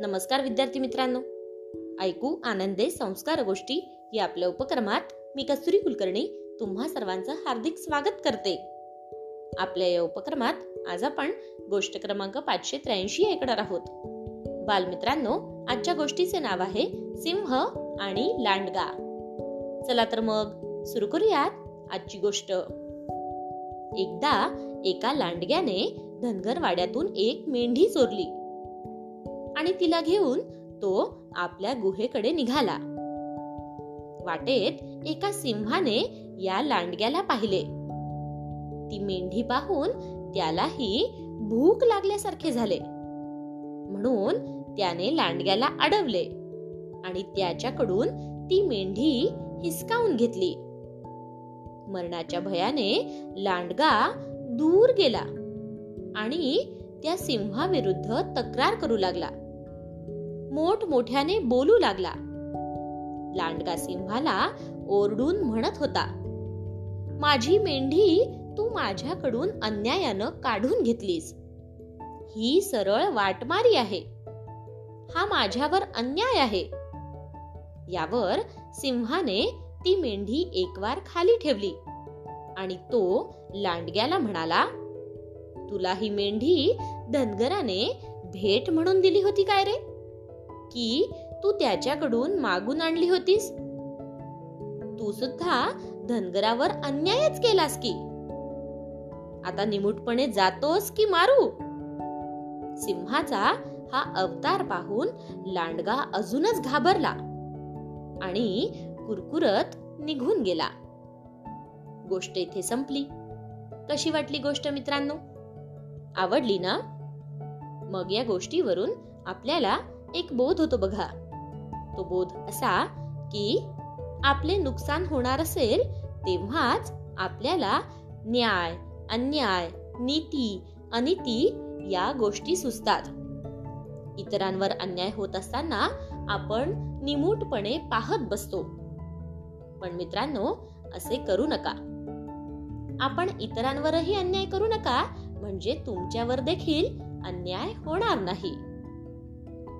नमस्कार विद्यार्थी मित्रांनो. ऐकू आनंदे संस्कार गोष्टी या आपल्या उपक्रमात मी कस्तुरी कुलकर्णी तुम्हा सर्वांचं हार्दिक स्वागत करते. आपल्या या उपक्रमात आज आपण गोष्ट क्रमांक पाचशे त्र्याऐंशी ऐकणार आहोत. बालमित्रांनो आजच्या गोष्टीचे नाव आहे सिंह आणि लांडगा. चला तर मग सुरू करूयात आजची गोष्ट. एकदा एका लांडग्याने धनगर वाड्यातून एक मेंढी चोरली. आणि तिला घेऊन तो आपल्या गुहेकडे निघाला. वाटेत एका सिंहाने या लांडग्याला पाहिले. ती मेंढी पाहून त्यालाही भूक लागल्यासारखे झाले. म्हणून त्याने लांडग्याला अडवले आणि त्याच्याकडून ती मेंढी हिसकावून घेतली. मरणाच्या भयाने लांडगा दूर गेला आणि त्या सिंहाविरुद्ध तक्रार करू लागला. मोठमोठ्याने बोलू लागला. लांडगा सिंहाला ओरडून म्हणत होता माझी मेंढी तू माझ्याकडून अन्यायानं काढून घेतलीस. ही सरळ वाटमारी आहे. हा माझ्यावर अन्याय आहे. यावर सिंहाने ती मेंढी एकवार खाली ठेवली आणि तो लांडग्याला म्हणाला तुला ही मेंढी धनगराने भेट म्हणून दिली होती काय रे? की तू त्याच्याकडून मागून आणली होतीस? तू सुद्धा धनगरावर अन्यायच केलास की? आता निमूटपणे जातोस की मारू? सिंहाचा हा अवतार पाहून लांडगा अजूनच घाबरला आणि कुरकुरत निघून गेला. गोष्ट इथे संपली. कशी वाटली गोष्ट मित्रांनो? आवडली ना? मग या गोष्टीवरून आपल्याला एक बोध होतो बघा. तो बोध असा की आपले नुकसान होणार असेल तेव्हाच आपल्याला न्याय अन्याय नीती अनिती या गोष्टी सुचतात. इतरांवर अन्याय होत असताना आपण निमूटपणे पाहत बसतो. पण मित्रांनो असे करू नका. आपण इतरांवरही अन्याय करू नका म्हणजे तुमच्यावर देखील अन्याय होणार नाही.